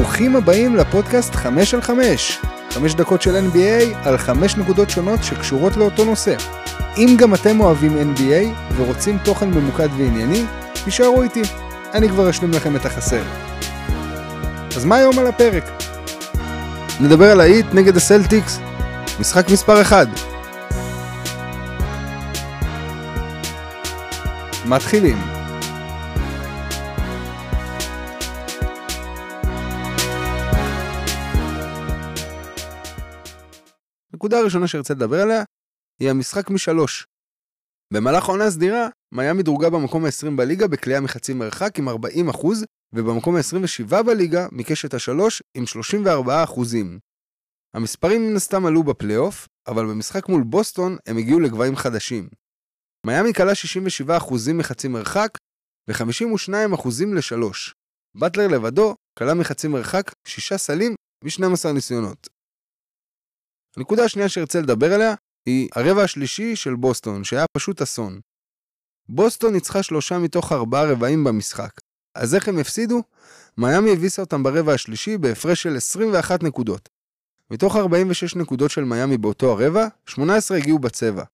ברוכים הבאים לפודקאסט 5 על 5. 5 דקות של NBA על 5 נקודות שונות שקשורות לאותו נושא. אם גם אתם אוהבים NBA ורוצים תוכן ממוקד וענייני, תישארו איתי, אני כבר אשלים לכם את החסר. אז מה היום על הפרק? נדבר על האיט נגד הסלטיקס, משחק מספר 1. מתחילים. הנקודה הראשונה שרצה לדבר עליה היא המשחק משלוש. במהלך העונה הסדירה, מיאמי דורגה במקום ה-20 בליגה בקליעה מחצי מרחק עם 40%, ובמקום ה-27 בליגה מקשת השלוש עם 34%. המספרים מן הסתם עלו בפלייאוף, אבל במשחק מול בוסטון הם הגיעו לגבהים חדשים. מיאמי כלה 67% מחצי מרחק ו-52% לשלוש. באטלר לבדו כלה מחצי מרחק 6 סלים מ-12 ניסיונות. הנקודה השנייה שארצה לדבר עליה היא הרבע השלישי של בוסטון, שהיה פשוט אסון. בוסטון ניצחה שלושה מתוך ארבעה רבעים במשחק. אז איך הם הפסידו? מיאמי הביסה אותם ברבע השלישי בהפרש של 21 נקודות. מתוך 46 נקודות של מיאמי באותו הרבע, 18 הגיעו בצבע.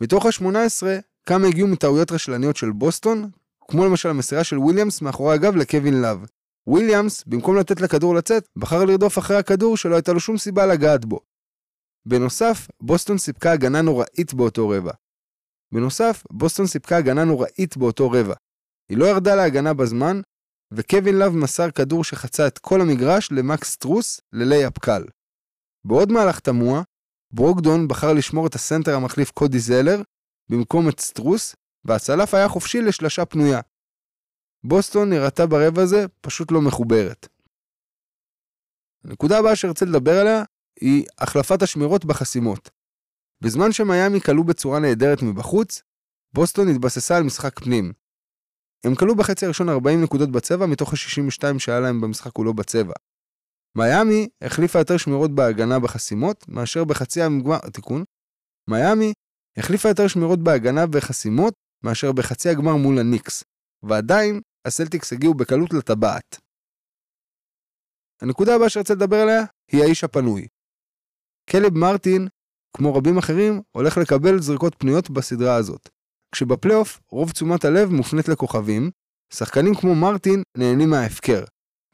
מתוך ה-18, כמה הגיעו מטעויות רשלניות של בוסטון, כמו למשל המסירה של וויליאמס מאחורי הגב לקווין לאב. וויליאמס, במקום לתת לכדור לצאת, בחר לרדוף אחרי הכדור שלא הייתה לו שום סיבה לגעת בו. בנוסף, בוסטון סיפקה הגנה נוראית באותו רבע. בנוסף, בוסטון סיפקה הגנה נוראית באותו רבע. היא לא ירדה להגנה בזמן, וקווין לאב מסר כדור שחצה את כל המגרש למקס סטרוס ל layup קל. בעוד מהלך תמוה, ברוקדון בחר לשמור את הסנטר המחליף קודי זלר במקום את סטרוס, והצלף היה חופשי לשלשה פנויה. בוסטון נראתה ברבע הזה פשוט לא מחוברת. הנקודה הבאה שרצה לדבר עליה היא החלפת השמירות בחסימות. בזמן שמיאמי כלו בצורה נהדרת מבחוץ, בוסטון התבססה על משחק פנים. הם כלו בחצי הראשון 40 נקודות בצבע מתוך ה-62 שהיה להם במשחק כולו בצבע. מיאמי החליפה יותר שמירות בהגנה בחסימות מאשר בחצי הגמר, תיקון, מיאמי החליפה יותר שמירות בהגנה וחסימות מאשר בחצי הגמר מול הניקס, ועדיין הסלטיקס הגיעו בקלות לטבעת. הנקודה הבאה שרצה לדבר עליה היא האיש הפנוי. קלב מרטין, כמו רבים אחרים, הולך לקבל זריקות פנויות בסדרה הזאת. כשבפלייאוף רוב תשומת הלב מופנית לכוכבים, שחקנים כמו מרטין נהנים מההפקר,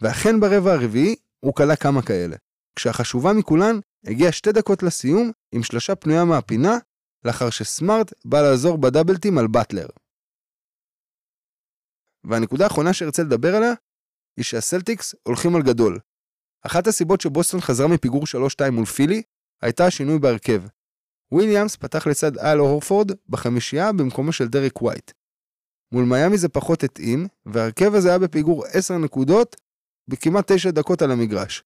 ואכן ברבע הרביעי הוא כלה כמה כאלה. כשהחשובה מכולן הגיעה שתי דקות לסיום עם שלושה פנויה מהפינה, לאחר שסמארט בא לעזור ב double team על באטלר. והנקודה האחרונה שארצה לדבר עליה, היא שהסלטיקס הולכים על גדול. אחת הסיבות שבוסטון חזרה מפיגור 3-2 מול פילי, הייתה השינוי בהרכב. וויליאמס פתח לצד אל הורפורד בחמישייה במקומו של דריק ווייט. מול מיאמי זה פחות התאים, וההרכב הזה היה בפיגור 10 נקודות בכמעט 9 דקות על המגרש.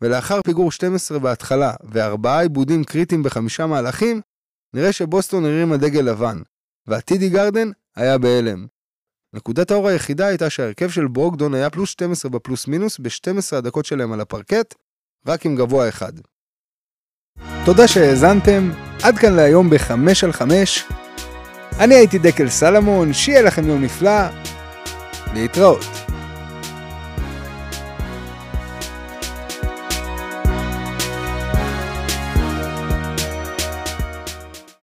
ולאחר פיגור 12 בהתחלה וארבעה עיבודים קריטיים בחמישה מהלכים, נראה שבוסטון הרימה דגל לבן, והטידי גרדן היה בהלם. נקודת האור היחידה הייתה שההרכב של ברוקדון היה פלוס 12 בפלוס מינוס ב-12 הדקות שלהם על הפרקט, רק עם גבוה אחד. תודה שהאזנתם, עד כאן להיום ב-5 על 5. אני הייתי דקל סלמון, שיהיה לכם יום נפלא, להתראות.